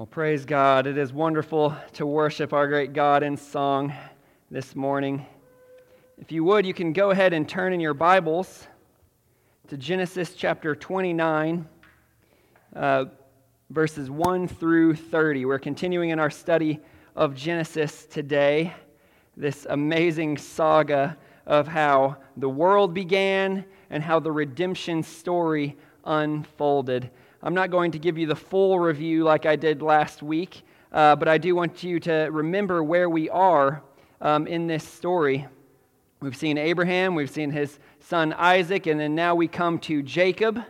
Well, praise God. It is wonderful to worship our great God in song this morning. If you would, you can go ahead and turn in your Bibles to Genesis chapter 29, uh, verses 1 through 30. We're continuing in our study of Genesis today, this amazing saga of how the world began and how the redemption story unfolded. I'm not going to give you the full review like I did last week, uh, but I do want you to remember where we are um, in this story. We've seen Abraham, we've seen his son Isaac, and then now we come to Jacob.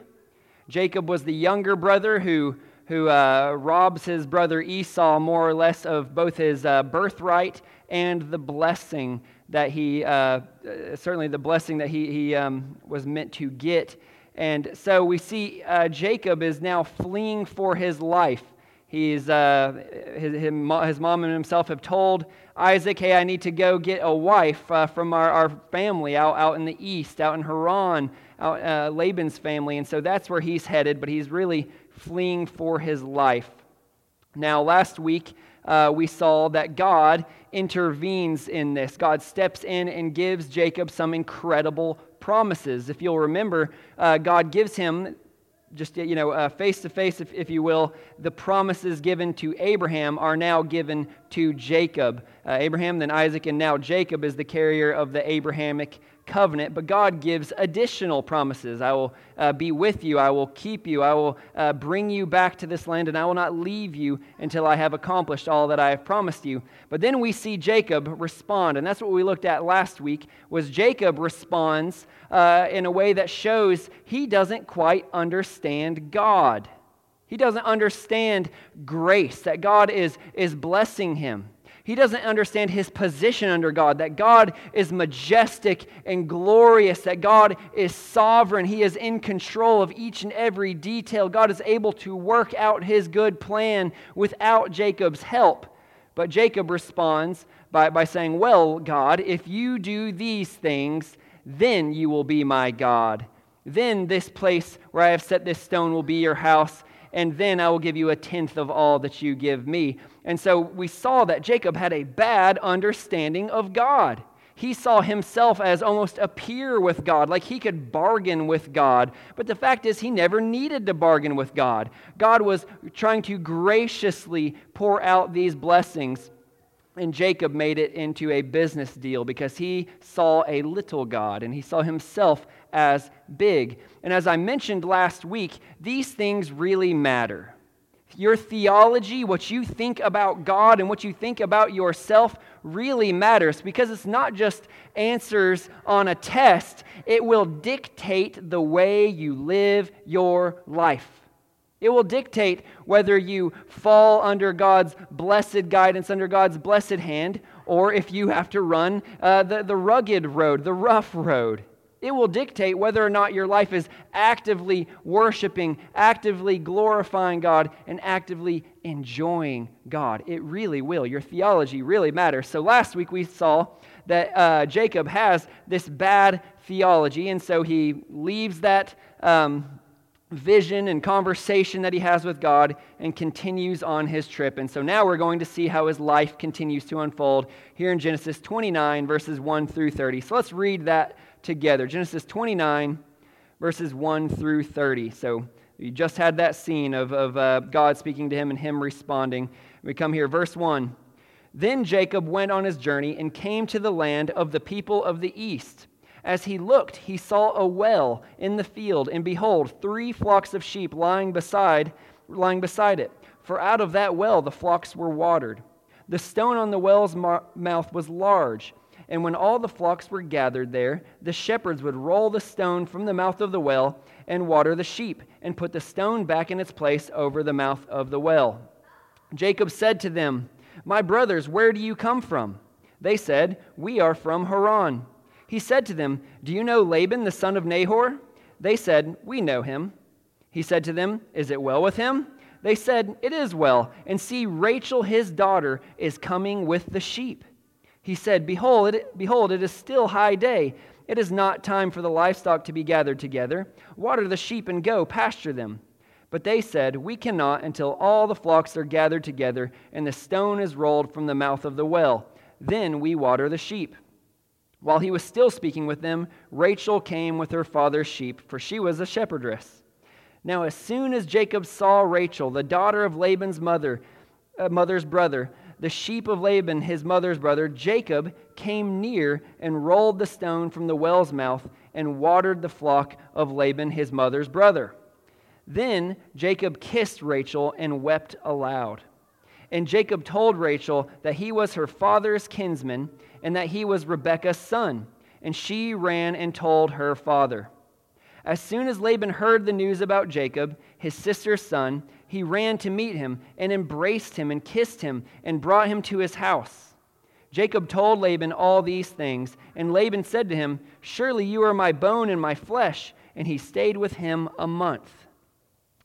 Jacob was the younger brother who, who uh, robs his brother Esau more or less of both his uh, birthright and the blessing that he, uh, certainly the blessing that he, he um, was meant to get and so we see uh, Jacob is now fleeing for his life. He's, uh, his, his, mom and himself have told Isaac, hey, I need to go get a wife uh, from our, our family out, out in the east, out in Haran, out, uh, Laban's family. And so that's where he's headed, but he's really fleeing for his life. Now, last week, uh, we saw that God intervenes in this. God steps in and gives Jacob some incredible promises. If you'll remember, uh, God gives him just you know face to face if you will the promises given to abraham are now given to jacob uh, abraham then isaac and now jacob is the carrier of the abrahamic covenant, but God gives additional promises. I will uh, be with you, I will keep you, I will uh, bring you back to this land, and I will not leave you until I have accomplished all that I have promised you. But then we see Jacob respond, and that's what we looked at last week. Was Jacob responds uh, in a way that shows he doesn't quite understand God. He doesn't understand grace, that God is, is blessing him. He doesn't understand his position under God, that God is majestic and glorious, that God is sovereign. He is in control of each and every detail. God is able to work out his good plan without Jacob's help. But Jacob responds by, by saying, Well, God, if you do these things, then you will be my God. Then this place where I have set this stone will be your house and then I will give you a tenth of all that you give me. And so we saw that Jacob had a bad understanding of God. He saw himself as almost a peer with God, like he could bargain with God. But the fact is, he never needed to bargain with God. God was trying to graciously pour out these blessings. And Jacob made it into a business deal because he saw a little God and he saw himself as big. And as I mentioned last week, these things really matter. Your theology, what you think about God and what you think about yourself, really matters because it's not just answers on a test, it will dictate the way you live your life. It will dictate whether you fall under God's blessed guidance, under God's blessed hand, or if you have to run uh, the, the rugged road, the rough road. It will dictate whether or not your life is actively worshiping, actively glorifying God, and actively enjoying God. It really will. Your theology really matters. So last week we saw that uh, Jacob has this bad theology, and so he leaves that um, vision and conversation that he has with God and continues on his trip. And so now we're going to see how his life continues to unfold here in Genesis 29, verses 1 through 30. So let's read that together. Genesis 29, verses 1 through 30. So you just had that scene of, of uh, God speaking to him and him responding. We come here, verse 1. Then Jacob went on his journey and came to the land of the people of the east. As he looked, he saw a well in the field, and behold, three flocks of sheep lying beside, lying beside it. For out of that well the flocks were watered. The stone on the well's mouth was large. And when all the flocks were gathered there, the shepherds would roll the stone from the mouth of the well and water the sheep, and put the stone back in its place over the mouth of the well. Jacob said to them, My brothers, where do you come from? They said, We are from Haran. He said to them, Do you know Laban, the son of Nahor? They said, We know him. He said to them, Is it well with him? They said, It is well. And see, Rachel, his daughter, is coming with the sheep. He said, Behold, it, behold, it is still high day. It is not time for the livestock to be gathered together. Water the sheep and go, pasture them. But they said, We cannot until all the flocks are gathered together and the stone is rolled from the mouth of the well. Then we water the sheep. While he was still speaking with them, Rachel came with her father's sheep, for she was a shepherdess. Now, as soon as Jacob saw Rachel, the daughter of Laban's mother, uh, mother's brother, the sheep of Laban, his mother's brother, Jacob came near and rolled the stone from the well's mouth and watered the flock of Laban, his mother's brother. Then Jacob kissed Rachel and wept aloud. And Jacob told Rachel that he was her father's kinsman and that he was Rebekah's son. And she ran and told her father. As soon as Laban heard the news about Jacob, his sister's son, he ran to meet him and embraced him and kissed him and brought him to his house. Jacob told Laban all these things, and Laban said to him, Surely you are my bone and my flesh. And he stayed with him a month.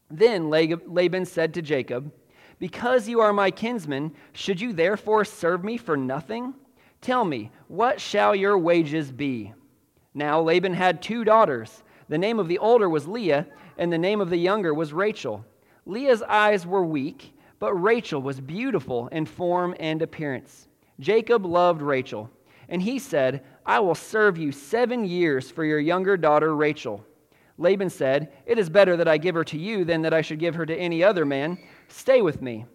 Then Laban said to Jacob, Because you are my kinsman, should you therefore serve me for nothing? Tell me, what shall your wages be? Now Laban had two daughters. The name of the older was Leah, and the name of the younger was Rachel. Leah's eyes were weak, but Rachel was beautiful in form and appearance. Jacob loved Rachel, and he said, I will serve you seven years for your younger daughter Rachel. Laban said, It is better that I give her to you than that I should give her to any other man. Stay with me.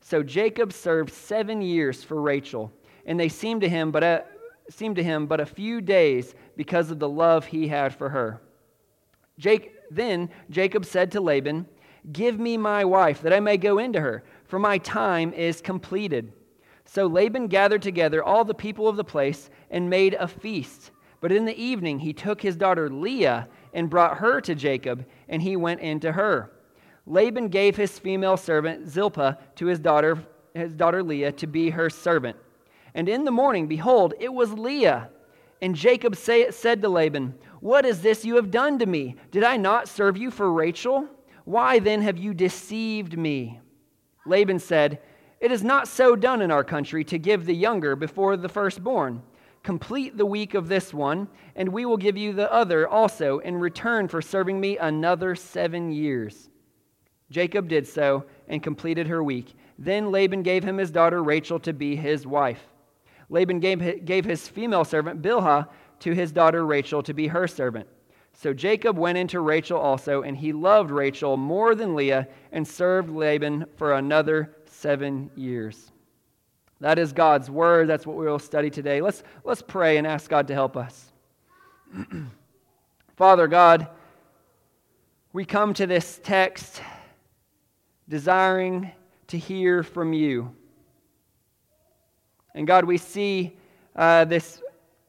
So Jacob served seven years for Rachel, and they seemed to him but a, seemed to him but a few days because of the love he had for her. Jake, then Jacob said to Laban, Give me my wife, that I may go into her, for my time is completed. So Laban gathered together all the people of the place and made a feast. But in the evening he took his daughter Leah and brought her to Jacob, and he went into her. Laban gave his female servant Zilpah to his daughter, his daughter Leah to be her servant. And in the morning, behold, it was Leah. And Jacob say, said to Laban, What is this you have done to me? Did I not serve you for Rachel? Why then have you deceived me? Laban said, It is not so done in our country to give the younger before the firstborn. Complete the week of this one, and we will give you the other also in return for serving me another seven years. Jacob did so and completed her week. Then Laban gave him his daughter Rachel to be his wife. Laban gave, gave his female servant Bilhah to his daughter Rachel to be her servant. So Jacob went into Rachel also, and he loved Rachel more than Leah and served Laban for another seven years. That is God's word. That's what we will study today. Let's, let's pray and ask God to help us. Father God, we come to this text desiring to hear from you. And God, we see uh, this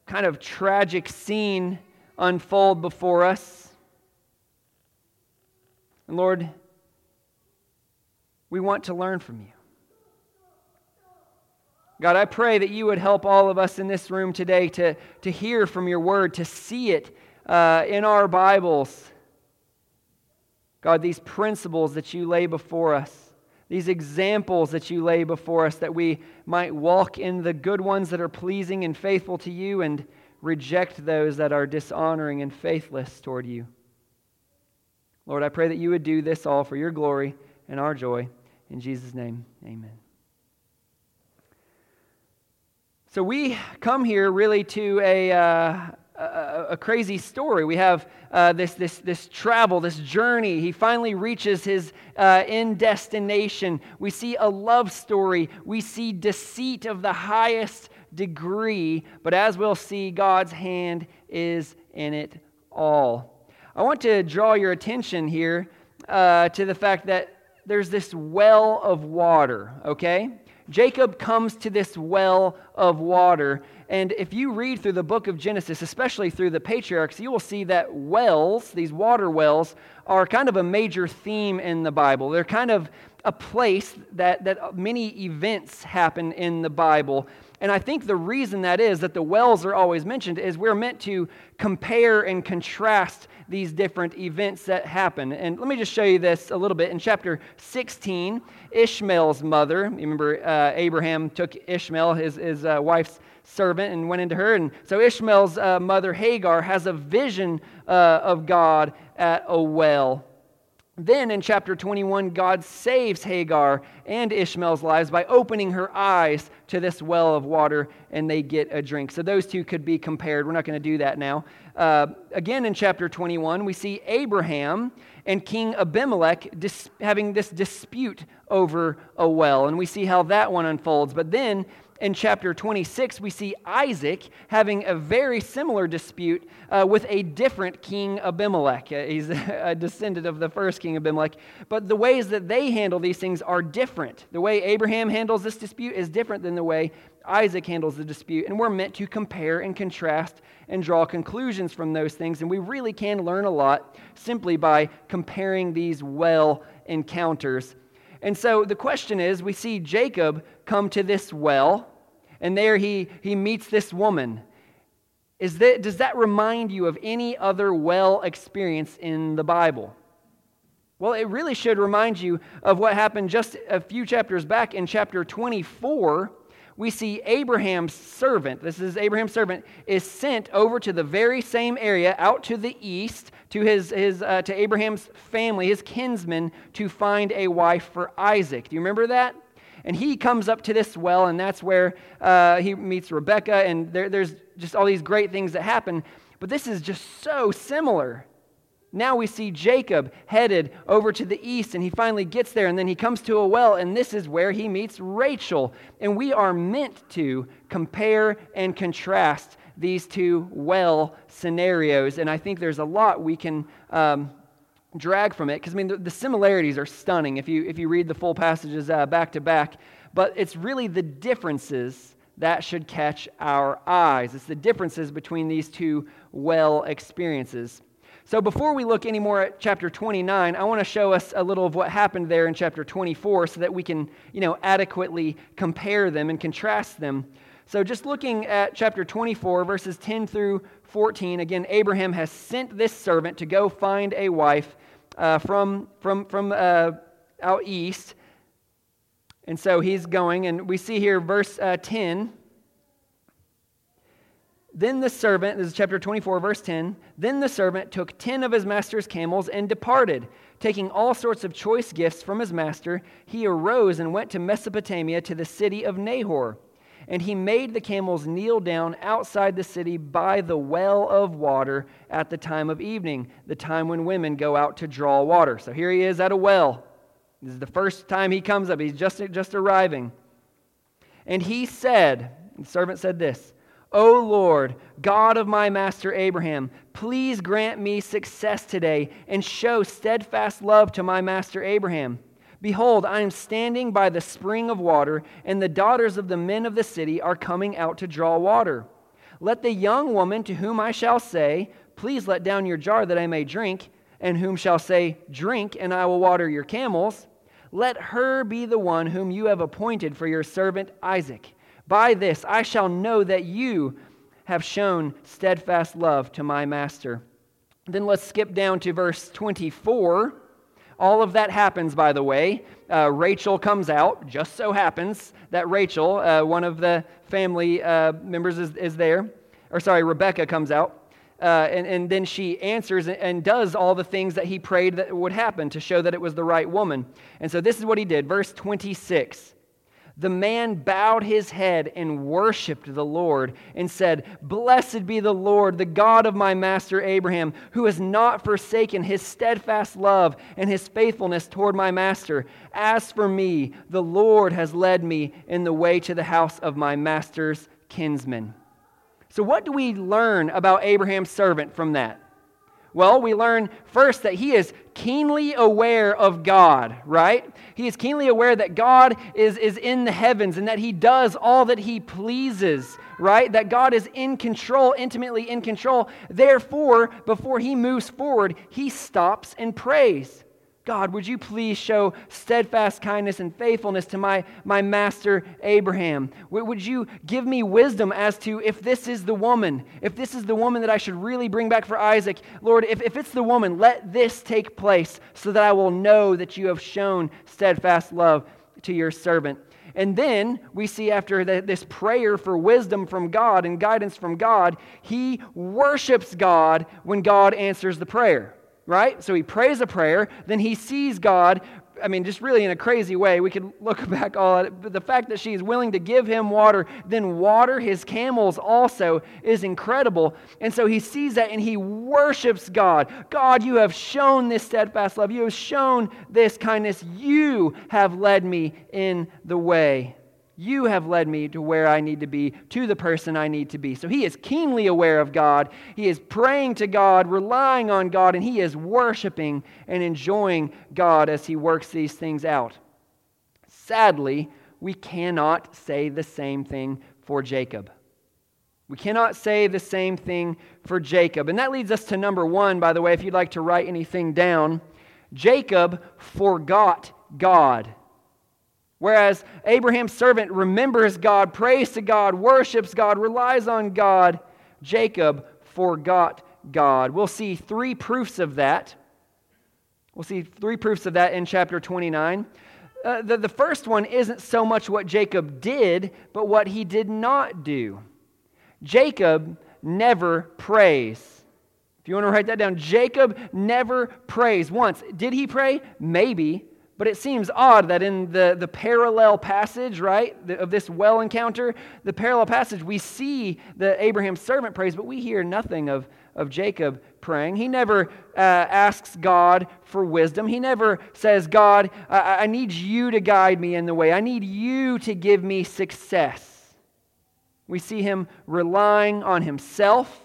kind of tragic scene unfold before us. And Lord, we want to learn from you. God, I pray that you would help all of us in this room today to, to hear from your word, to see it uh, in our Bibles. God, these principles that you lay before us, these examples that you lay before us, that we might walk in the good ones that are pleasing and faithful to you and reject those that are dishonoring and faithless toward you. Lord, I pray that you would do this all for your glory and our joy. In Jesus' name, amen. So we come here really to a, uh, a, a, crazy story. We have uh, this, this, this travel, this journey. He finally reaches his uh, end destination. We see a love story. We see deceit of the highest degree. But as we'll see, God's hand is in it all. I want to draw your attention here uh, to the fact that there's this well of water, okay? Jacob comes to this well of water. And if you read through the book of Genesis, especially through the patriarchs, you will see that wells, these water wells, are kind of a major theme in the Bible. They're kind of a place that, that many events happen in the Bible. And I think the reason that is that the wells are always mentioned is we're meant to compare and contrast these different events that happen. And let me just show you this a little bit. In chapter 16, Ishmael's mother, you remember uh, Abraham took Ishmael, his, his uh, wife's servant, and went into her. And so Ishmael's uh, mother, Hagar, has a vision uh, of God at a well. Then in chapter 21, God saves Hagar and Ishmael's lives by opening her eyes to this well of water and they get a drink. So those two could be compared. We're not going to do that now. Uh, again, in chapter 21, we see Abraham and King Abimelech dis- having this dispute over a well, and we see how that one unfolds. But then in chapter 26, we see Isaac having a very similar dispute uh, with a different king Abimelech. Uh, he's a descendant of the first king Abimelech. But the ways that they handle these things are different. The way Abraham handles this dispute is different than the way Isaac handles the dispute. And we're meant to compare and contrast and draw conclusions from those things. And we really can learn a lot simply by comparing these well encounters and so the question is we see Jacob come to this well, and there he, he meets this woman. Is that, does that remind you of any other well experience in the Bible? Well, it really should remind you of what happened just a few chapters back in chapter 24 we see Abraham's servant, this is Abraham's servant, is sent over to the very same area out to the east to, his, his, uh, to Abraham's family, his kinsmen, to find a wife for Isaac. Do you remember that? And he comes up to this well, and that's where uh, he meets Rebecca, and there, there's just all these great things that happen. But this is just so similar now we see Jacob headed over to the east, and he finally gets there, and then he comes to a well, and this is where he meets Rachel. And we are meant to compare and contrast these two well scenarios. And I think there's a lot we can um, drag from it, because I mean, the, the, similarities are stunning if you, if you read the full passages uh, back to back. But it's really the differences that should catch our eyes. It's the differences between these two well experiences. So before we look any more at chapter 29, I want to show us a little of what happened there in chapter 24 so that we can, you know, adequately compare them and contrast them. So just looking at chapter 24 verses 10 through 14, again Abraham has sent this servant to go find a wife uh, from from from uh, out east. And so he's going and we see here verse uh, 10 then the servant, this is chapter 24, verse 10. Then the servant took 10 of his master's camels and departed. Taking all sorts of choice gifts from his master, he arose and went to Mesopotamia to the city of Nahor. And he made the camels kneel down outside the city by the well of water at the time of evening, the time when women go out to draw water. So here he is at a well. This is the first time he comes up. He's just, just arriving. And he said, the servant said this O Lord, God of my master Abraham, please grant me success today and show steadfast love to my master Abraham. Behold, I am standing by the spring of water, and the daughters of the men of the city are coming out to draw water. Let the young woman to whom I shall say, Please let down your jar that I may drink, and whom shall say, Drink, and I will water your camels, let her be the one whom you have appointed for your servant Isaac. By this I shall know that you have shown steadfast love to my master. Then let's skip down to verse 24. All of that happens, by the way. Uh, Rachel comes out. Just so happens that Rachel, uh, one of the family uh, members, is, is there. Or, sorry, Rebecca comes out. Uh, and, and then she answers and does all the things that he prayed that would happen to show that it was the right woman. And so this is what he did. Verse 26 the man bowed his head and worshiped the Lord and said, Blessed be the Lord, the God of my master Abraham, who has not forsaken his steadfast love and his faithfulness toward my master. As for me, the Lord has led me in the way to the house of my master's kinsman. So, what do we learn about Abraham's servant from that? Well, we learn first that he is keenly aware of God, right? He is keenly aware that God is, is in the heavens and that he does all that he pleases, right? That God is in control, intimately in control. Therefore, before he moves forward, he stops and prays. God, would you please show steadfast kindness and faithfulness to my, my master Abraham? Would you give me wisdom as to if this is the woman, if this is the woman that I should really bring back for Isaac? Lord, if, if it's the woman, let this take place so that I will know that you have shown steadfast love to your servant. And then we see after the, this prayer for wisdom from God and guidance from God, he worships God when God answers the prayer. Right? So he prays a prayer, then he sees God I mean, just really in a crazy way. We could look back all at it, but the fact that she is willing to give him water, then water his camels also is incredible. And so he sees that and he worships God. God, you have shown this steadfast love. You have shown this kindness. You have led me in the way. You have led me to where I need to be, to the person I need to be. So he is keenly aware of God. He is praying to God, relying on God, and he is worshiping and enjoying God as he works these things out. Sadly, we cannot say the same thing for Jacob. We cannot say the same thing for Jacob. And that leads us to number one, by the way, if you'd like to write anything down. Jacob forgot God. Whereas Abraham's servant remembers God, prays to God, worships God, relies on God, Jacob forgot God. We'll see three proofs of that. We'll see three proofs of that in chapter 29. Uh, the, the first one isn't so much what Jacob did, but what he did not do. Jacob never prays. If you want to write that down, Jacob never prays once. Did he pray? Maybe. But it seems odd that in the, the parallel passage, right, of this well encounter, the parallel passage, we see the Abraham's servant prays, but we hear nothing of, of Jacob praying. He never uh, asks God for wisdom. He never says, God, I, I need you to guide me in the way, I need you to give me success. We see him relying on himself.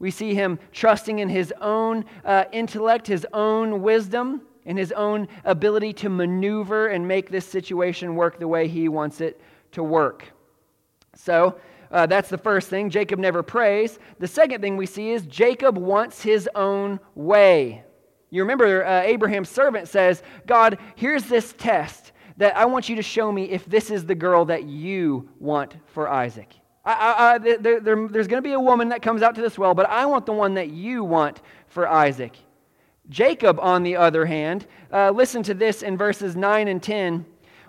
We see him trusting in his own uh, intellect, his own wisdom in his own ability to maneuver and make this situation work the way he wants it to work. So, uh, that's the first thing. Jacob never prays. The second thing we see is Jacob wants his own way. You remember, uh, Abraham's servant says, God, here's this test that I want you to show me if this is the girl that you want for Isaac. I, I, I, there, there, there's going to be a woman that comes out to this well, but I want the one that you want for Isaac. Jacob, on the other hand, uh, listen to this in verses 9 and 10.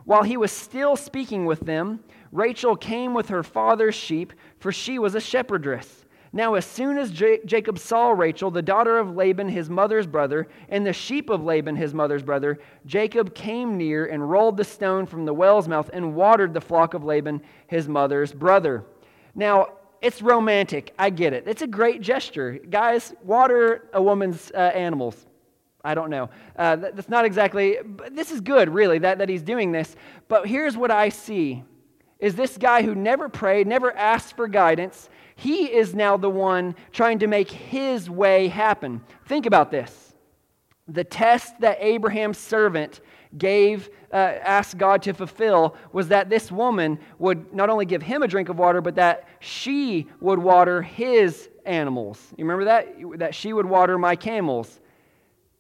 While he was still speaking with them, Rachel came with her father's sheep, for she was a shepherdess. Now, as soon as J- Jacob saw Rachel, the daughter of Laban, his mother's brother, and the sheep of Laban, his mother's brother, Jacob came near and rolled the stone from the well's mouth and watered the flock of Laban, his mother's brother. Now, it's romantic. I get it. It's a great gesture. Guys, water a woman's uh, animals. I don't know. Uh, that's not exactly, this is good, really, that, that he's doing this. But here's what I see is this guy who never prayed, never asked for guidance, he is now the one trying to make his way happen. Think about this. The test that Abraham's servant gave, uh, asked God to fulfill, was that this woman would not only give him a drink of water, but that she would water his animals. You remember that? That she would water my camels.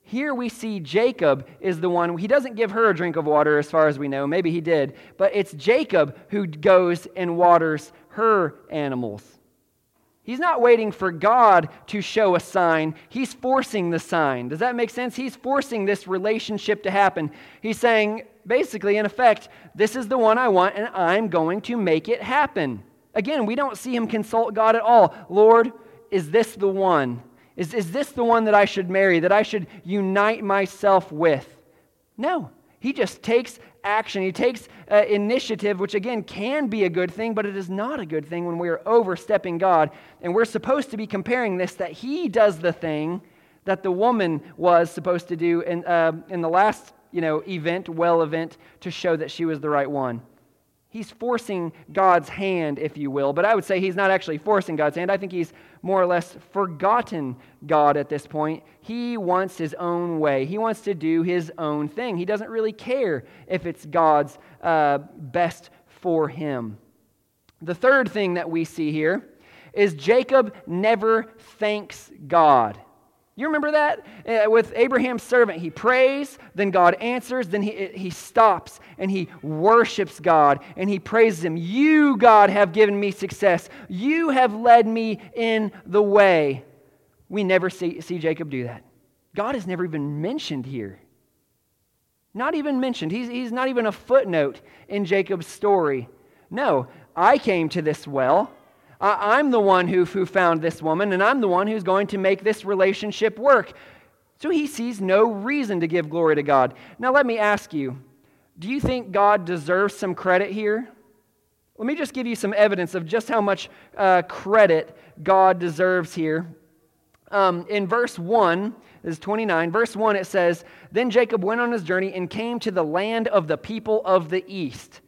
Here we see Jacob is the one, he doesn't give her a drink of water as far as we know. Maybe he did. But it's Jacob who goes and waters her animals. He's not waiting for God to show a sign. He's forcing the sign. Does that make sense? He's forcing this relationship to happen. He's saying, basically, in effect, this is the one I want, and I'm going to make it happen. Again, we don't see him consult God at all. Lord, is this the one? Is, is this the one that I should marry, that I should unite myself with? No. He just takes action. He takes uh, initiative, which again can be a good thing, but it is not a good thing when we are overstepping God. And we're supposed to be comparing this that He does the thing that the woman was supposed to do in, uh, in the last you know, event, well event, to show that she was the right one. He's forcing God's hand, if you will. But I would say he's not actually forcing God's hand. I think he's more or less forgotten God at this point. He wants his own way, he wants to do his own thing. He doesn't really care if it's God's uh, best for him. The third thing that we see here is Jacob never thanks God. You remember that? Uh, with Abraham's servant, he prays, then God answers, then he, he stops and he worships God and he praises him. You, God, have given me success. You have led me in the way. We never see, see Jacob do that. God is never even mentioned here. Not even mentioned. He's, he's not even a footnote in Jacob's story. No, I came to this well. I'm the one who, who found this woman, and I'm the one who's going to make this relationship work. So he sees no reason to give glory to God. Now, let me ask you do you think God deserves some credit here? Let me just give you some evidence of just how much uh, credit God deserves here. Um, in verse 1, this is 29, verse 1, it says, Then Jacob went on his journey and came to the land of the people of the east.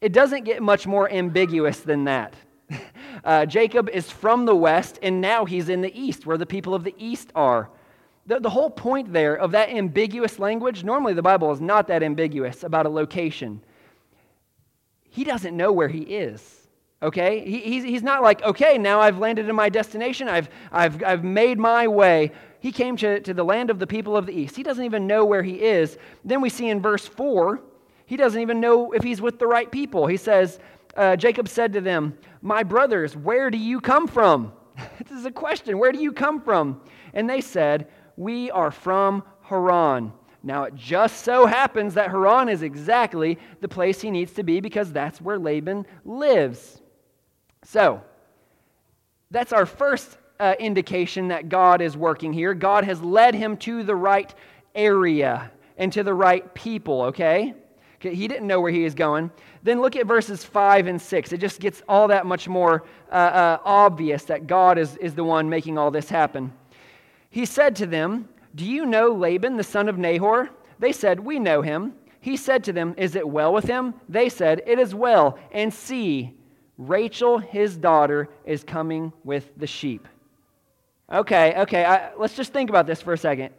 It doesn't get much more ambiguous than that. Uh, Jacob is from the west, and now he's in the east, where the people of the east are. The, the whole point there of that ambiguous language, normally the Bible is not that ambiguous about a location. He doesn't know where he is. Okay? He, he's, he's not like, okay, now I've landed in my destination, I've, I've, I've made my way. He came to, to the land of the people of the east. He doesn't even know where he is. Then we see in verse 4, he doesn't even know if he's with the right people. He says, uh, Jacob said to them, My brothers, where do you come from? this is a question. Where do you come from? And they said, We are from Haran. Now, it just so happens that Haran is exactly the place he needs to be because that's where Laban lives. So, that's our first uh, indication that God is working here. God has led him to the right area and to the right people, okay? He didn't know where he was going. Then look at verses 5 and 6. It just gets all that much more uh, uh, obvious that God is, is the one making all this happen. He said to them, Do you know Laban, the son of Nahor? They said, We know him. He said to them, Is it well with him? They said, It is well. And see, Rachel, his daughter, is coming with the sheep. Okay, okay, I, let's just think about this for a second.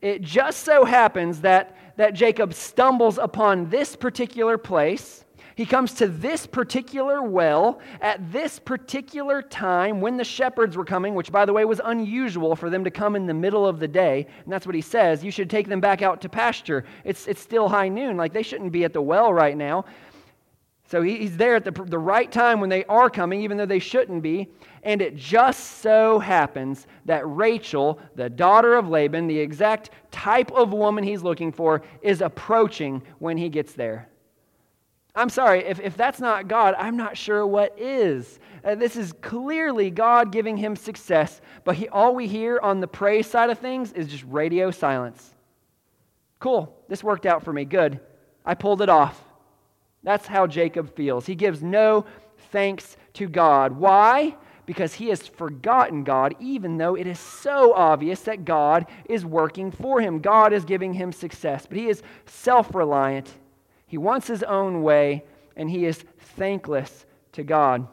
It just so happens that that Jacob stumbles upon this particular place. He comes to this particular well at this particular time when the shepherds were coming, which, by the way, was unusual for them to come in the middle of the day. And that's what he says. You should take them back out to pasture. It's, it's still high noon. Like they shouldn't be at the well right now. So he's there at the, the right time when they are coming, even though they shouldn't be. And it just so happens that Rachel, the daughter of Laban, the exact type of woman he's looking for, is approaching when he gets there. I'm sorry, if, if that's not God, I'm not sure what is. Uh, this is clearly God giving him success, but he, all we hear on the praise side of things is just radio silence. Cool, this worked out for me. Good. I pulled it off. That's how Jacob feels. He gives no thanks to God. Why? Because he has forgotten God, even though it is so obvious that God is working for him. God is giving him success. But he is self reliant. He wants his own way, and he is thankless to God.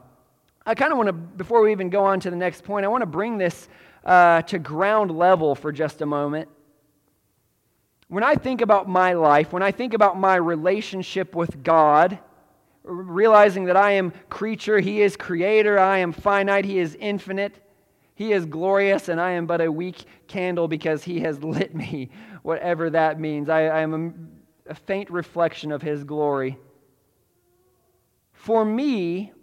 I kind of want to, before we even go on to the next point, I want to bring this uh, to ground level for just a moment. When I think about my life, when I think about my relationship with God, realizing that I am creature, He is creator, I am finite, He is infinite, He is glorious, and I am but a weak candle because He has lit me, whatever that means. I, I am a, a faint reflection of His glory. For me,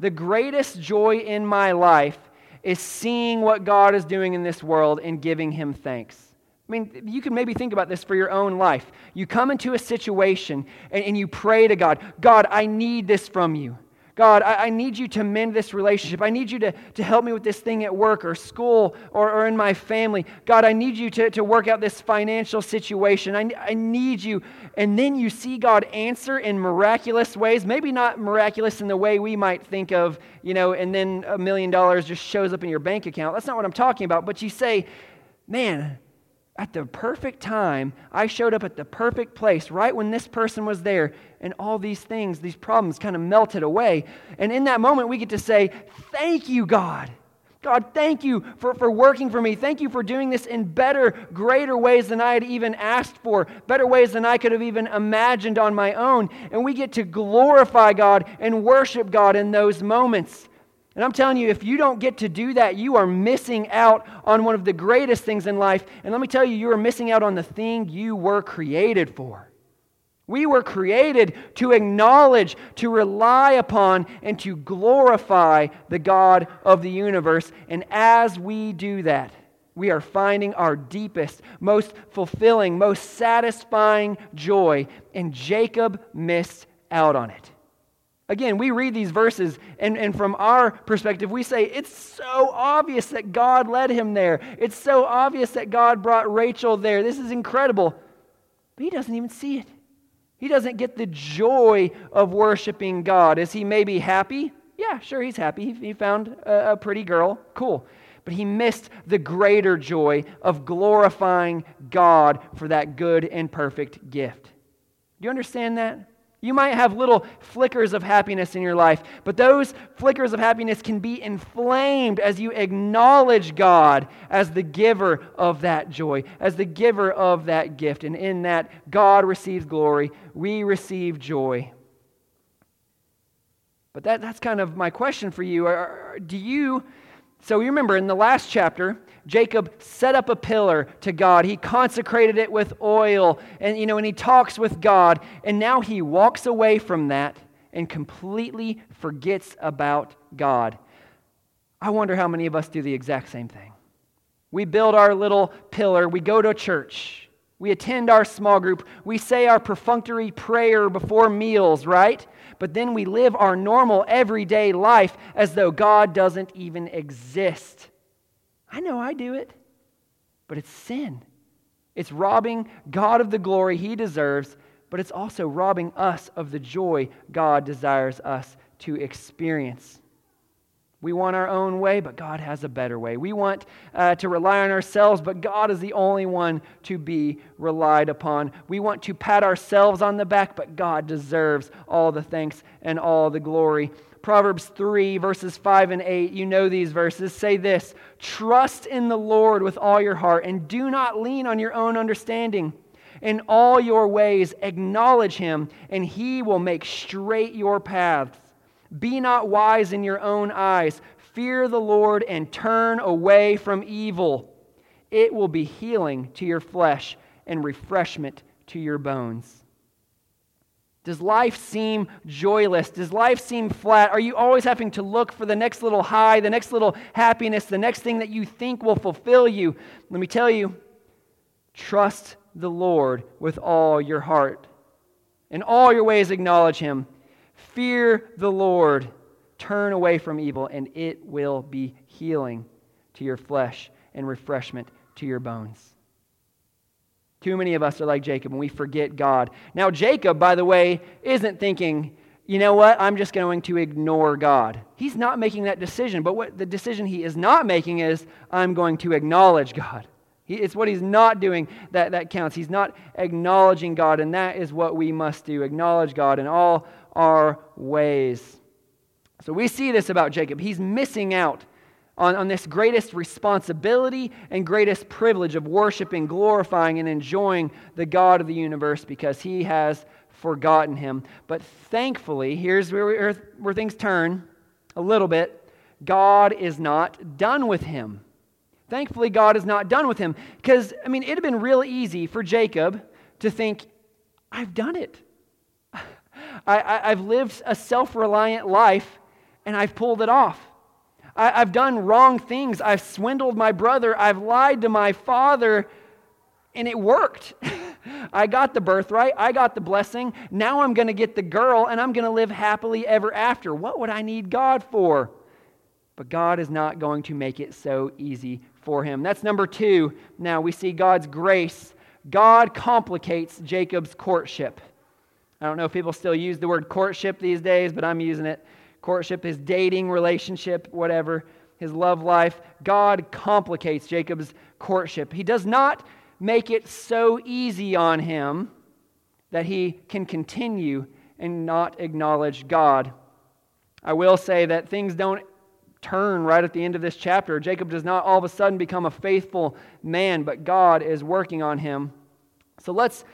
the greatest joy in my life is seeing what God is doing in this world and giving Him thanks. I mean, you can maybe think about this for your own life. You come into a situation and, and you pray to God God, I need this from you. God, I, I, need you to mend this relationship. I need you to, to help me with this thing at work or school or, or in my family. God, I need you to, to work out this financial situation. I, I need you. And then you see God answer in miraculous ways, maybe not miraculous in the way we might think of, you know, and then a million dollars just shows up in your bank account. That's not what I'm talking about. But you say, man, at the perfect time, I showed up at the perfect place right when this person was there, and all these things, these problems kind of melted away. And in that moment, we get to say, Thank you, God. God, thank you for, for working for me. Thank you for doing this in better, greater ways than I had even asked for, better ways than I could have even imagined on my own. And we get to glorify God and worship God in those moments. And I'm telling you, if you don't get to do that, you are missing out on one of the greatest things in life. And let me tell you, you are missing out on the thing you were created for. We were created to acknowledge, to rely upon, and to glorify the God of the universe. And as we do that, we are finding our deepest, most fulfilling, most satisfying joy. And Jacob missed out on it. Again, we read these verses, and, and from our perspective, we say it's so obvious that God led him there. It's so obvious that God brought Rachel there. This is incredible. But he doesn't even see it. He doesn't get the joy of worshiping God. Is he maybe happy? Yeah, sure, he's happy. He found a, a pretty girl. Cool. But he missed the greater joy of glorifying God for that good and perfect gift. Do you understand that? You might have little flickers of happiness in your life, but those flickers of happiness can be inflamed as you acknowledge God as the giver of that joy, as the giver of that gift. And in that, God receives glory, we receive joy. But that, that's kind of my question for you. Do you, so you remember in the last chapter, Jacob set up a pillar to God. He consecrated it with oil, and you know, and he talks with God, and now he walks away from that and completely forgets about God. I wonder how many of us do the exact same thing. We build our little pillar, we go to church, we attend our small group, we say our perfunctory prayer before meals, right? But then we live our normal everyday life as though God doesn't even exist. I know I do it, but it's sin. It's robbing God of the glory he deserves, but it's also robbing us of the joy God desires us to experience. We want our own way, but God has a better way. We want uh, to rely on ourselves, but God is the only one to be relied upon. We want to pat ourselves on the back, but God deserves all the thanks and all the glory. Proverbs 3, verses 5 and 8, you know these verses, say this Trust in the Lord with all your heart, and do not lean on your own understanding. In all your ways, acknowledge him, and he will make straight your paths. Be not wise in your own eyes. Fear the Lord and turn away from evil. It will be healing to your flesh and refreshment to your bones. Does life seem joyless? Does life seem flat? Are you always having to look for the next little high, the next little happiness, the next thing that you think will fulfill you? Let me tell you trust the Lord with all your heart. In all your ways, acknowledge Him. Fear the Lord. Turn away from evil, and it will be healing to your flesh and refreshment to your bones. Too many of us are like Jacob and we forget God. Now, Jacob, by the way, isn't thinking, you know what, I'm just going to ignore God. He's not making that decision. But what the decision he is not making is, I'm going to acknowledge God. He, it's what he's not doing that, that counts. He's not acknowledging God, and that is what we must do acknowledge God in all our ways. So we see this about Jacob. He's missing out on, on this greatest responsibility and greatest privilege of worshiping, glorifying, and enjoying the God of the universe because he has forgotten him. But thankfully, here's where, where things turn a little bit God is not done with him. Thankfully, God is not done with him because, I mean, it had been real easy for Jacob to think, I've done it. I, have lived a self reliant life and I've pulled it off. I, have done wrong things. I've swindled my brother. I've lied to my father, and it worked. I got the birthright. I got the blessing. Now I'm going to get the girl, and I'm going to live happily ever after. What would I need God for? But God is not going to make it so easy for him. That's number two. Now we see God's grace. God complicates Jacob's courtship. I don't know if people still use the word courtship these days, but I'm using it courtship, his dating relationship, whatever, his love life. God complicates Jacob's courtship. He does not make it so easy on him that he can continue and not acknowledge God. I will say that things don't turn right at the end of this chapter. Jacob does not all of a sudden become a faithful man, but God is working on him. So let's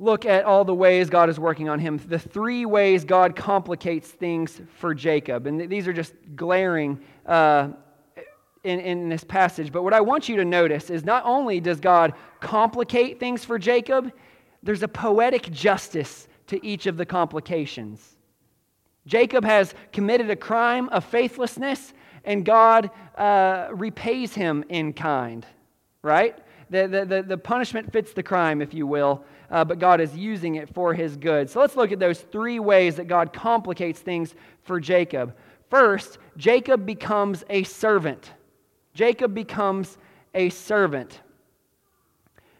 look at all the ways God is working on him. The three ways God complicates things for Jacob. And these are just glaring uh, in, in this passage. But what I want you to notice is not only does God complicate things for Jacob, there's a poetic justice to each of the complications. Jacob has committed a crime of faithlessness, and God uh, repays him in kind, right? The, the, the, the punishment fits the crime, if you will, uh, but God is using it for his good. So let's look at those three ways that God complicates things for Jacob. First, Jacob becomes a servant. Jacob becomes a servant.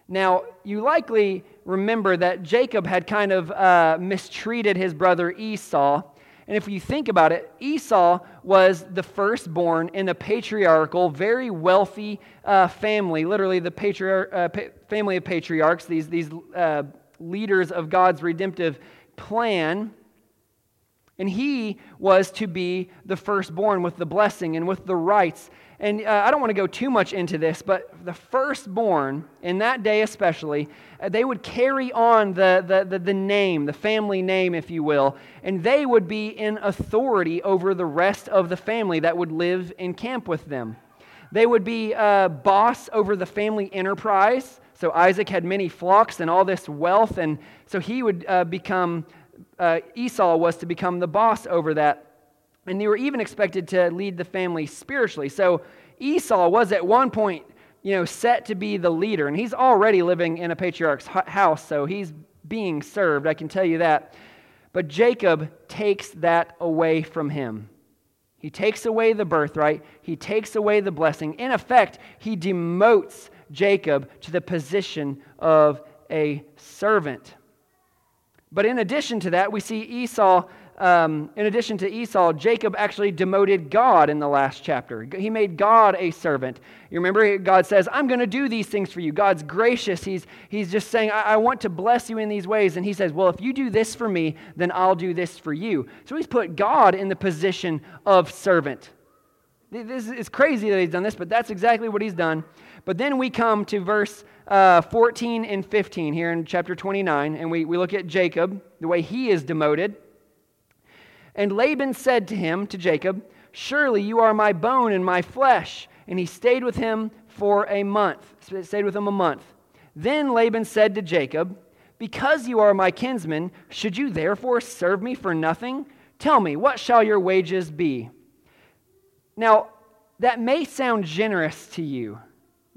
Now, you likely remember that Jacob had kind of uh, mistreated his brother Esau. And if you think about it, Esau was the firstborn in a patriarchal, very wealthy uh, family, literally the patriarch, uh, pa- family of patriarchs, these, these uh, leaders of God's redemptive plan. And he was to be the firstborn with the blessing and with the rights and uh, I don't want to go too much into this, but the firstborn, in that day especially, uh, they would carry on the, the, the, the, name, the family name, if you will, and they would be in authority over the rest of the family that would live in camp with them. They would be uh, boss over the family enterprise. So Isaac had many flocks and all this wealth, and so he would uh, become, uh, Esau was to become the boss over that and they were even expected to lead the family spiritually. So Esau was at one point, you know, set to be the leader, and he's already living in a patriarch's house, so he's being served, I can tell you that. But Jacob takes that away from him. He takes away the birthright, he takes away the blessing. In effect, he demotes Jacob to the position of a servant. But in addition to that, we see Esau um, in addition to Esau, Jacob actually demoted God in the last chapter. He made God a servant. You remember, God says, I'm going to do these things for you. God's gracious. He's, he's just saying, I, I want to bless you in these ways. And he says, Well, if you do this for me, then I'll do this for you. So he's put God in the position of servant. This is crazy that he's done this, but that's exactly what he's done. But then we come to verse uh, 14 and 15 here in chapter 29, and we, we look at Jacob, the way he is demoted. And Laban said to him, to Jacob, Surely you are my bone and my flesh. And he stayed with him for a month. Stayed with him a month. Then Laban said to Jacob, Because you are my kinsman, should you therefore serve me for nothing? Tell me, what shall your wages be? Now, that may sound generous to you.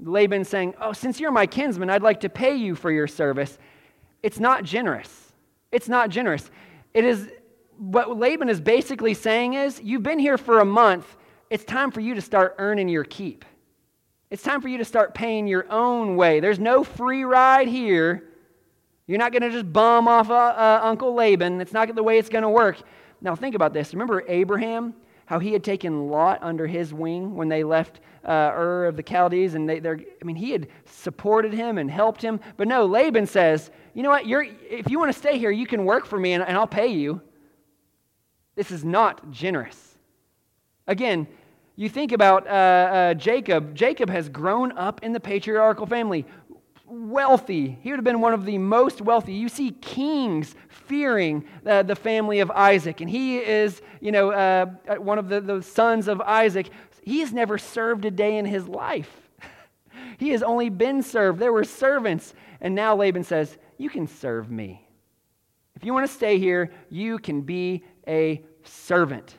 Laban saying, Oh, since you're my kinsman, I'd like to pay you for your service. It's not generous. It's not generous. It is what Laban is basically saying is, you've been here for a month. It's time for you to start earning your keep. It's time for you to start paying your own way. There's no free ride here. You're not going to just bum off uh, uh, Uncle Laban. It's not the way it's going to work. Now, think about this. Remember Abraham, how he had taken Lot under his wing when they left uh, Ur of the Chaldees? And they, they're, I mean, he had supported him and helped him. But no, Laban says, you know what? You're, if you want to stay here, you can work for me and, and I'll pay you. This is not generous. Again, you think about uh, uh, Jacob. Jacob has grown up in the patriarchal family, wealthy. He would have been one of the most wealthy. You see kings fearing uh, the family of Isaac, and he is, you know, uh, one of the, the sons of Isaac. He has never served a day in his life. he has only been served. There were servants, and now Laban says, "You can serve me." If you want to stay here, you can be a servant.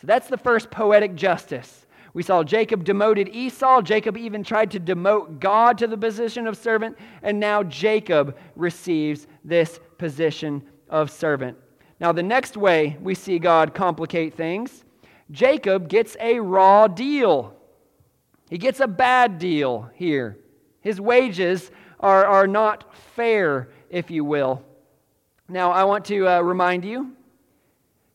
So that's the first poetic justice. We saw Jacob demoted Esau. Jacob even tried to demote God to the position of servant. And now Jacob receives this position of servant. Now, the next way we see God complicate things, Jacob gets a raw deal. He gets a bad deal here. His wages are, are not fair, if you will. Now, I want to uh, remind you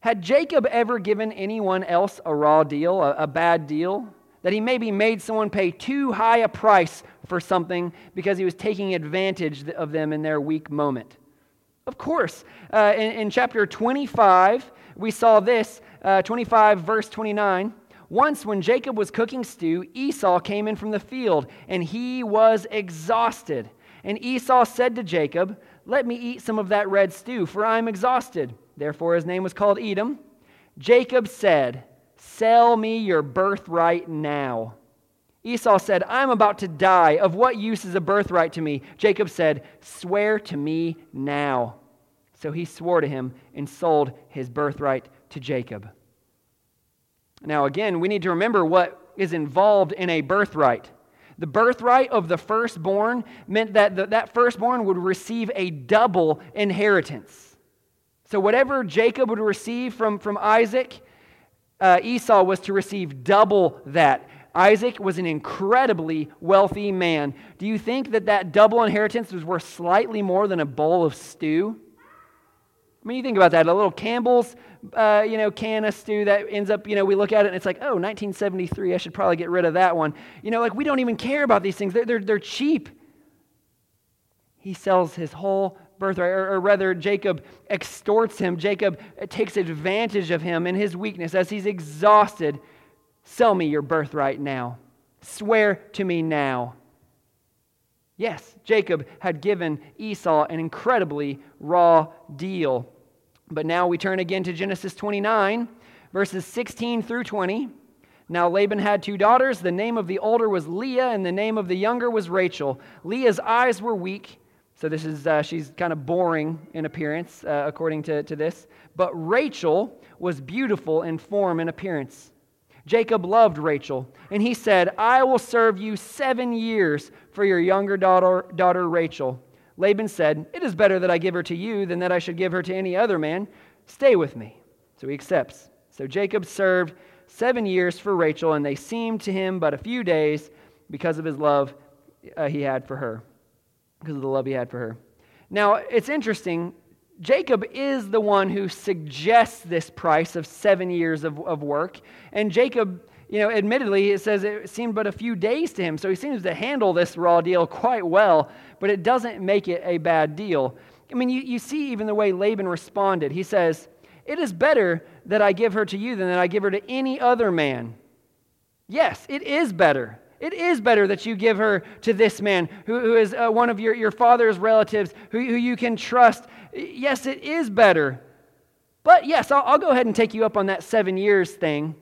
had Jacob ever given anyone else a raw deal, a, a bad deal? That he maybe made someone pay too high a price for something because he was taking advantage of them in their weak moment? Of course. Uh, in, in, chapter 25, we saw this uh, 25, verse 29. Once, when Jacob was cooking stew, Esau came in from the field, and he was exhausted. And Esau said to Jacob, Let me eat some of that red stew, for I am exhausted. Therefore, his name was called Edom. Jacob said, Sell me your birthright now. Esau said, I'm about to die. Of what use is a birthright to me? Jacob said, Swear to me now. So he swore to him and sold his birthright to Jacob. Now, again, we need to remember what is involved in a birthright. The birthright of the firstborn meant that the, that firstborn would receive a double inheritance. So, whatever Jacob would receive from, from Isaac, uh, Esau was to receive double that. Isaac was an incredibly wealthy man. Do you think that that double inheritance was worth slightly more than a bowl of stew? I mean, you think about that. A little Campbell's, uh, you know, can of stew that ends up, you know, we look at it and it's like, oh, 1973, I should probably get rid of that one. You know, like we don't even care about these things. They're, they're, they're cheap. He sells his whole birthright, or, or rather, Jacob extorts him. Jacob takes advantage of him in his weakness as he's exhausted Sell me your birthright now. Swear to me now. Yes, Jacob had given Esau an incredibly raw deal. But now we turn again to Genesis 29, verses 16 through 20. Now Laban had two daughters. The name of the older was Leah, and the name of the younger was Rachel. Leah's eyes were weak. So this is uh, she's kind of boring in appearance, uh, according to, to this. But Rachel was beautiful in form and appearance. Jacob loved Rachel, and he said, I will serve you seven years for your younger daughter, daughter Rachel. Laban said, It is better that I give her to you than that I should give her to any other man. Stay with me. So he accepts. So Jacob served seven years for Rachel, and they seemed to him but a few days because of his love uh, he had for her, because of the love he had for her. Now, it's interesting Jacob is the one who suggests this price of seven years of, of work. And Jacob, you know, admittedly, it says it seemed but a few days to him. So he seems to handle this raw deal quite well, but it doesn't make it a bad deal. I mean, you, you see even the way Laban responded. He says, It is better that I give her to you than that I give her to any other man. Yes, it is better. It is better that you give her to this man who, who is uh, one of your, your father's relatives, who, who you can trust. Yes, it is better. But yes, I'll, I'll go ahead and take you up on that seven years thing.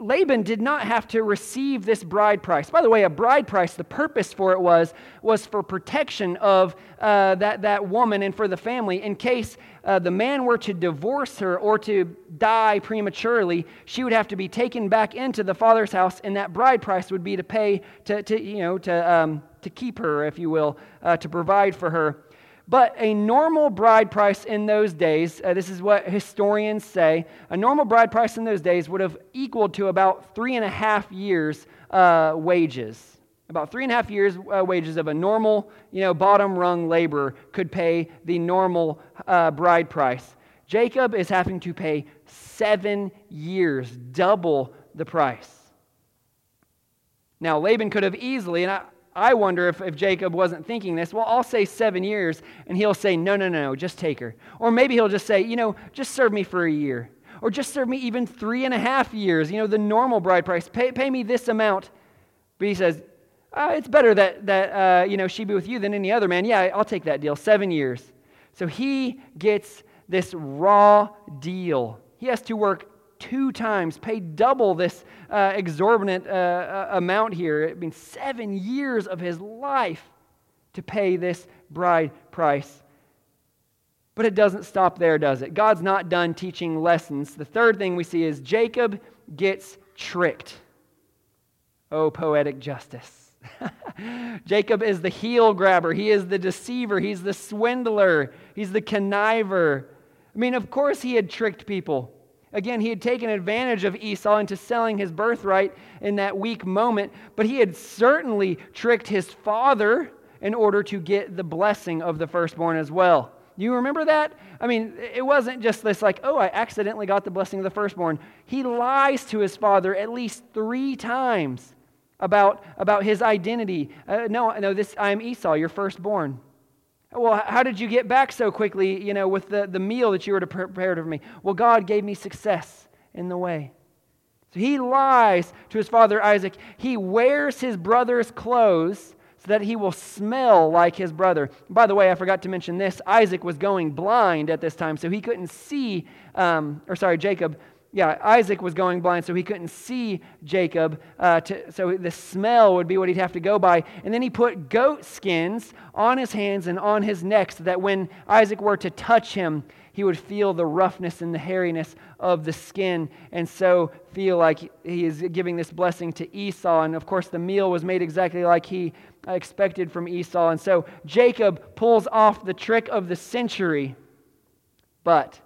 Laban did not have to receive this bride price. By the way, a bride price, the purpose for it was, was for protection of uh, that, that woman and for the family. In case uh, the man were to divorce her or to die prematurely, she would have to be taken back into the father's house, and that bride price would be to pay to, to you know, to, um, to keep her, if you will, uh, to provide for her. But a normal bride price in those days, uh, this is what historians say, a normal bride price in those days would have equaled to about three and a half years' uh, wages. About three and a half years' uh, wages of a normal, you know, bottom rung laborer could pay the normal uh, bride price. Jacob is having to pay seven years, double the price. Now, Laban could have easily, and I, I wonder if, if Jacob wasn't thinking this. Well, I'll say seven years, and he'll say, no, no, no, just take her. Or maybe he'll just say, you know, just serve me for a year. Or just serve me even three and a half years, you know, the normal bride price. Pay, pay me this amount. But he says, uh, it's better that, that uh, you know, she be with you than any other man. Yeah, I'll take that deal. Seven years. So he gets this raw deal. He has to work two times, pay double this uh, exorbitant uh, uh, amount here. It means seven years of his life to pay this bride price. But it doesn't stop there, does it? God's not done teaching lessons. The third thing we see is Jacob gets tricked. Oh, poetic justice. Jacob is the heel grabber. He is the deceiver. He's the swindler. He's the conniver. I mean, of course, he had tricked people. Again, he had taken advantage of Esau into selling his birthright in that weak moment, but he had certainly tricked his father in order to get the blessing of the firstborn as well. You remember that? I mean, it wasn't just this like, oh, I accidentally got the blessing of the firstborn. He lies to his father at least three times about, about his identity. Uh, no, no, this I am Esau, your firstborn. Well, how did you get back so quickly, you know, with the, the meal that you were to prepare for me? Well, God gave me success in the way. So he lies to his father Isaac. He wears his brother's clothes so that he will smell like his brother. By the way, I forgot to mention this Isaac was going blind at this time, so he couldn't see, um, or sorry, Jacob yeah, Isaac was going blind, so he couldn't see Jacob. Uh, to, so the smell would be what he'd have to go by. And then he put goat skins on his hands and on his neck so that when Isaac were to touch him, he would feel the roughness and the hairiness of the skin, and so feel like he is giving this blessing to Esau. And of course, the meal was made exactly like he expected from Esau. And so Jacob pulls off the trick of the century, but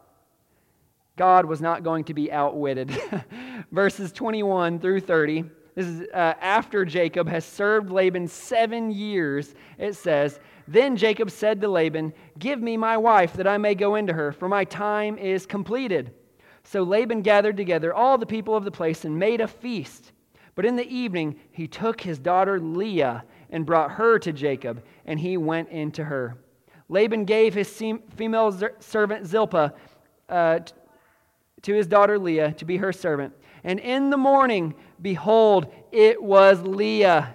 God was not going to be outwitted. Verses 21 through 30. This is uh, after Jacob has served Laban seven years. It says, Then Jacob said to Laban, Give me my wife that I may go into her, for my time is completed. So Laban gathered together all the people of the place and made a feast. But in the evening, he took his daughter Leah and brought her to Jacob, and he went into her. Laban gave his female servant Zilpah uh, to his daughter Leah to be her servant. And in the morning, behold, it was Leah.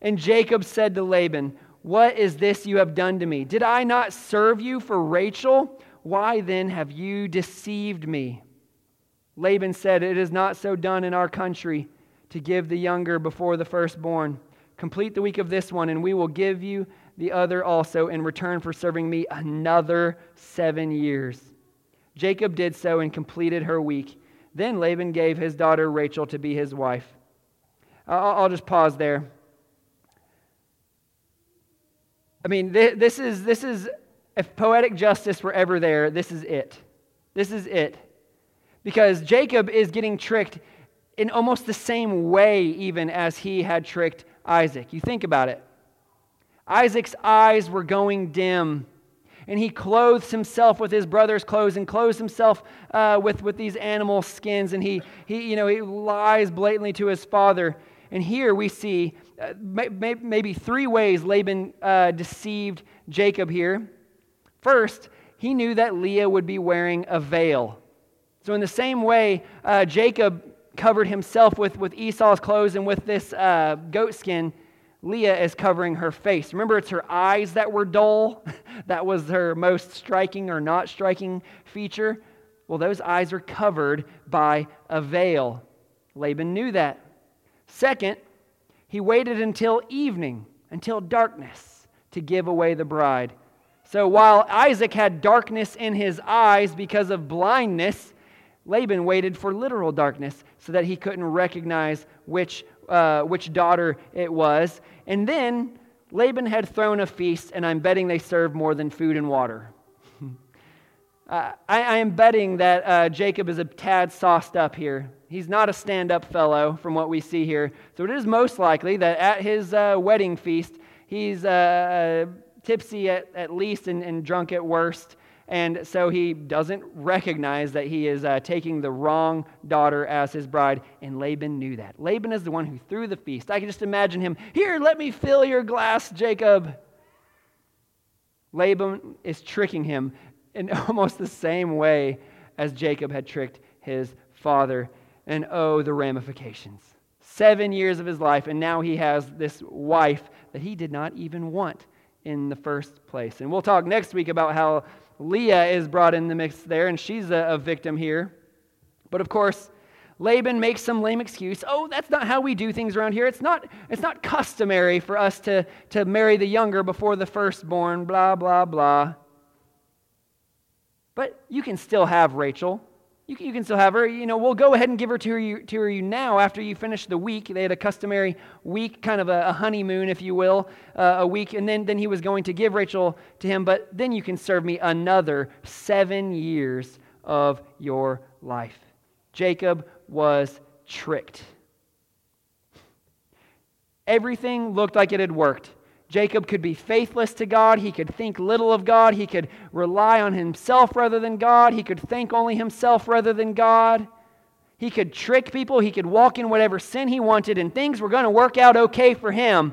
And Jacob said to Laban, What is this you have done to me? Did I not serve you for Rachel? Why then have you deceived me? Laban said, It is not so done in our country to give the younger before the firstborn. Complete the week of this one, and we will give you the other also in return for serving me another seven years. Jacob did so and completed her week. Then Laban gave his daughter Rachel to be his wife. I'll, just pause there. I mean, this is, this is, if poetic justice were ever there, this is it. This is it. Because Jacob is getting tricked in almost the same way, even as he had tricked Isaac. You think about it. Isaac's eyes were going dim and he clothes himself with his brother's clothes and clothes himself uh, with, with these animal skins and he, he, you know, he lies blatantly to his father. And here we see uh, may, maybe three ways Laban uh, deceived Jacob here. First, he knew that Leah would be wearing a veil. So, in the same way, uh, Jacob covered himself with, with Esau's clothes and with this uh, goat skin, Leah is covering her face. Remember, it's her eyes that were dull. that was her most striking or not striking feature. Well, those eyes are covered by a veil. Laban knew that. Second, he waited until evening, until darkness, to give away the bride. So while Isaac had darkness in his eyes because of blindness, Laban waited for literal darkness so that he couldn't recognize which uh, which daughter it was. And then Laban had thrown a feast, and I'm betting they served more than food and water. uh, I, I, am betting that uh, Jacob is a tad sauced up here. He's not a stand up fellow from what we see here. So it is most likely that at his uh, wedding feast, he's uh, tipsy at, at least and, and drunk at worst. And so he doesn't recognize that he is uh, taking the wrong daughter as his bride. And Laban knew that. Laban is the one who threw the feast. I can just imagine him here, let me fill your glass, Jacob. Laban is tricking him in almost the same way as Jacob had tricked his father. And oh, the ramifications. Seven years of his life, and now he has this wife that he did not even want in the first place. And we'll talk next week about how Leah is brought in the mix there, and she's a, a victim here. But of course, Laban makes some lame excuse. Oh, that's not how we do things around here. It's not, it's not customary for us to, to marry the younger before the firstborn, blah, blah, blah. But you can still have Rachel. You can, you can still have her. You know, we'll go ahead and give her to her, to you now after you finish the week. They had a customary week, kind of a, a honeymoon, if you will, uh, a week. And then, then he was going to give Rachel to him, but then you can serve me another seven years of your life. Jacob was tricked. Everything looked like it had worked. Jacob could be faithless to God. He could think little of God. He could rely on himself rather than God. He could think only himself rather than God. He could trick people. He could walk in whatever sin he wanted, and things were going to work out okay for him.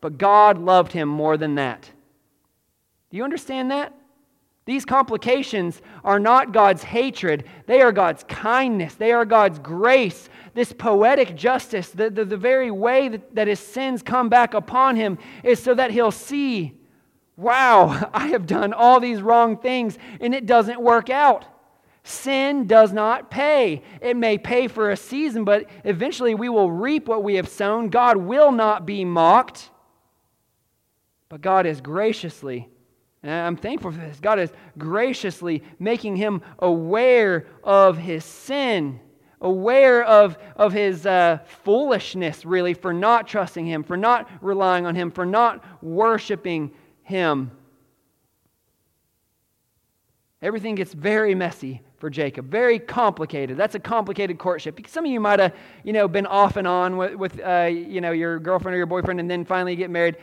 But God loved him more than that. Do you understand that? These complications are not God's hatred, they are God's kindness, they are God's grace. This poetic justice, the, the, the very way that, that his sins come back upon him, is so that he'll see, wow, I have done all these wrong things and it doesn't work out. Sin does not pay. It may pay for a season, but eventually we will reap what we have sown. God will not be mocked. But God is graciously, and I'm thankful for this, God is graciously making him aware of his sin, aware of, of his uh, foolishness, really, for not trusting him, for not relying on him, for not worshiping him. Everything gets very messy for Jacob. Very complicated. That's a complicated courtship. Some of you might have, you know, been off and on with, with uh, you know, your girlfriend or your boyfriend, and then finally get married.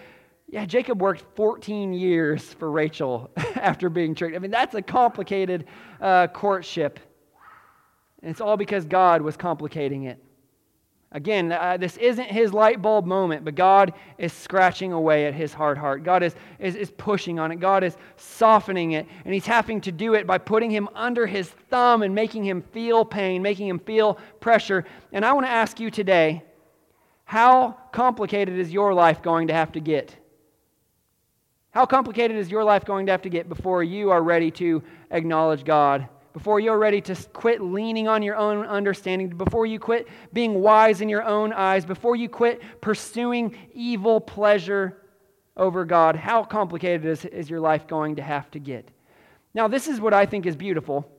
Yeah, Jacob worked 14 years for Rachel after being tricked. I mean, that's a complicated uh, courtship. And it's all because God was complicating it. Again, uh, this isn't his light bulb moment, but God is scratching away at his hard heart. God is, is, is pushing on it. God is softening it. And he's having to do it by putting him under his thumb and making him feel pain, making him feel pressure. And I want to ask you today how complicated is your life going to have to get? How complicated is your life going to have to get before you are ready to acknowledge God before you're ready to quit leaning on your own understanding, before you quit being wise in your own eyes, before you quit pursuing evil pleasure over God, how complicated is, is your life going to have to get? Now, this is what I think is beautiful.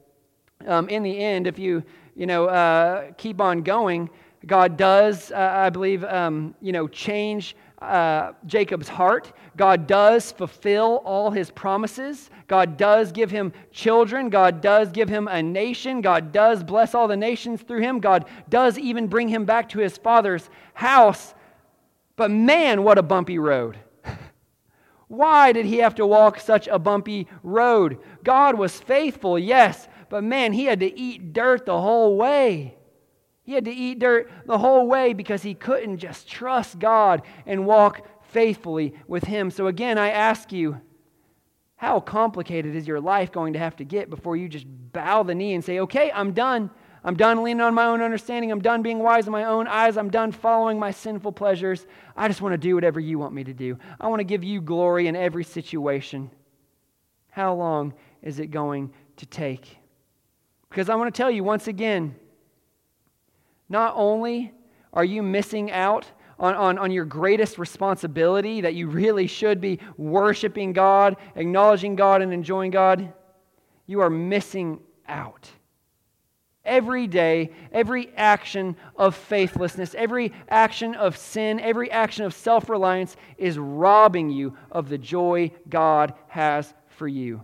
Um, in the end, if you, you know, uh, keep on going, God does, uh, I believe, um, you know, change uh, Jacob's heart. God does fulfill all his promises. God does give him children. God does give him a nation. God does bless all the nations through him. God does even bring him back to his father's house. But man, what a bumpy road. Why did he have to walk such a bumpy road? God was faithful, yes, but man, he had to eat dirt the whole way. He had to eat dirt the whole way because he couldn't just trust God and walk faithfully with Him. So, again, I ask you, how complicated is your life going to have to get before you just bow the knee and say, okay, I'm done. I'm done leaning on my own understanding. I'm done being wise in my own eyes. I'm done following my sinful pleasures. I just want to do whatever you want me to do. I want to give you glory in every situation. How long is it going to take? Because I want to tell you once again, not only are you missing out on, on, on your greatest responsibility that you really should be worshiping God, acknowledging God, and enjoying God, you are missing out. Every day, every action of faithlessness, every action of sin, every action of self reliance is robbing you of the joy God has for you.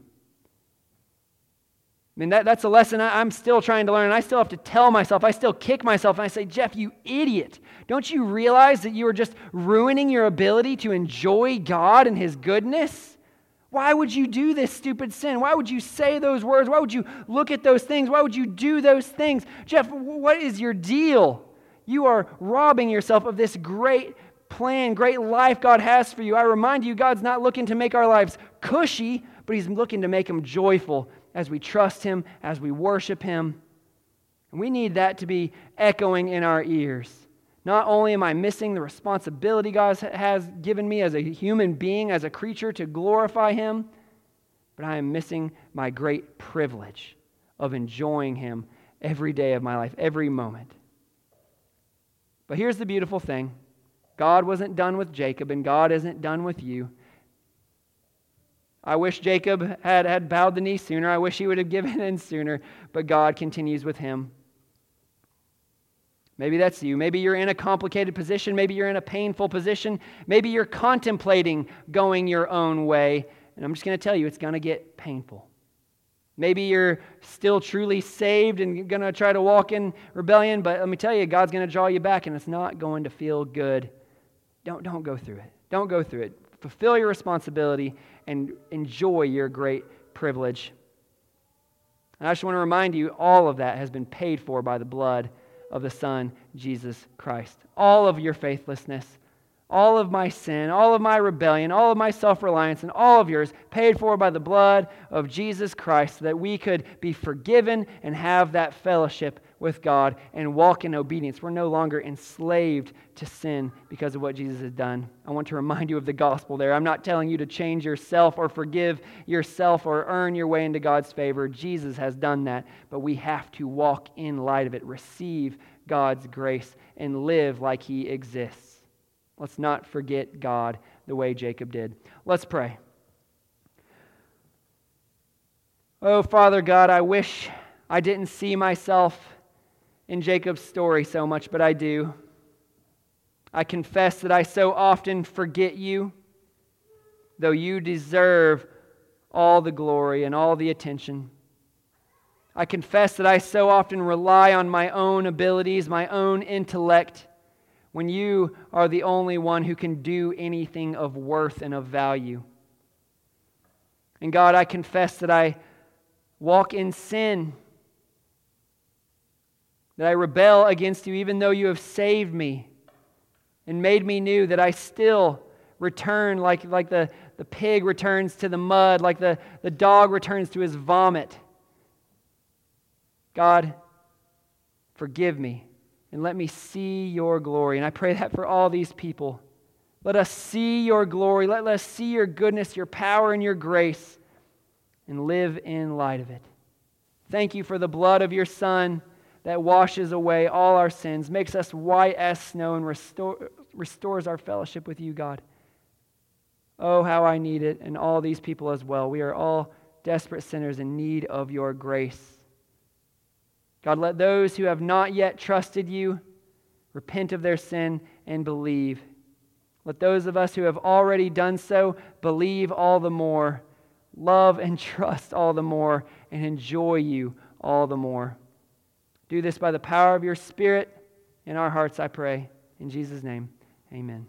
I mean, that, that's a lesson I, am still trying to learn, I still have to tell myself, I still kick myself, and I say, Jeff, you idiot. Don't you realize that you are just ruining your ability to enjoy God and His goodness? Why would you do this stupid sin? Why would you say those words? Why would you look at those things? Why would you do those things? Jeff, what is your deal? You are robbing yourself of this great plan, great life God has for you. I remind you, God's not looking to make our lives cushy, but He's looking to make them joyful as we trust Him, as we worship Him. And we need that to be echoing in our ears. Not only am I missing the responsibility God has given me as a human being, as a creature, to glorify Him, but I am missing my great privilege of enjoying Him every day of my life, every moment. But here's the beautiful thing God wasn't done with Jacob, and God isn't done with you. I wish Jacob had, had bowed the knee sooner. I wish he would have given in sooner. But God continues with him. Maybe that's you. Maybe you're in a complicated position. Maybe you're in a painful position. Maybe you're contemplating going your own way. And I'm just going to tell you, it's going to get painful. Maybe you're still truly saved and going to try to walk in rebellion, but let me tell you, God's going to draw you back and it's not going to feel good. Don't, don't go through it. Don't go through it. Fulfill your responsibility and enjoy your great privilege. And I just want to remind you all of that has been paid for by the blood of the Son, Jesus Christ. All of your faithlessness, all of my sin, all of my rebellion, all of my self reliance, and all of yours paid for by the blood of Jesus Christ so that we could be forgiven and have that fellowship with God and walk in obedience. We're no longer enslaved to sin because of what Jesus has done. I want to remind you of the gospel there. I'm not telling you to change yourself or forgive yourself or earn your way into God's favor. Jesus has done that, but we have to walk in light of it, receive God's grace, and live like He exists. Let's not forget God the way Jacob did. Let's pray. Oh, Father God, I wish I didn't see myself in Jacob's story so much, but I do. I confess that I so often forget you, though you deserve all the glory and all the attention. I confess that I so often rely on my own abilities, my own intellect when you are the only one who can do anything of worth and of value. And God, I confess that I walk in sin, that I rebel against you, even though you have saved me and made me new, that I still return like, like the, the pig returns to the mud, like the, the dog returns to his vomit. God, forgive me and let me see your glory. And I pray that for all these people. Let us see your glory. Let us see your goodness, your power, and your grace, and live in light of it. Thank you for the blood of your Son that washes away all our sins, makes us white as snow, and restore, restores our fellowship with you, God. Oh, how I need it, and all these people as well. We are all desperate sinners in need of your grace. God, let those who have not yet trusted you repent of their sin and believe. Let those of us who have already done so believe all the more, love and trust all the more, and enjoy you all the more. Do this by the power of your Spirit in our hearts, I pray. In Jesus' name, amen.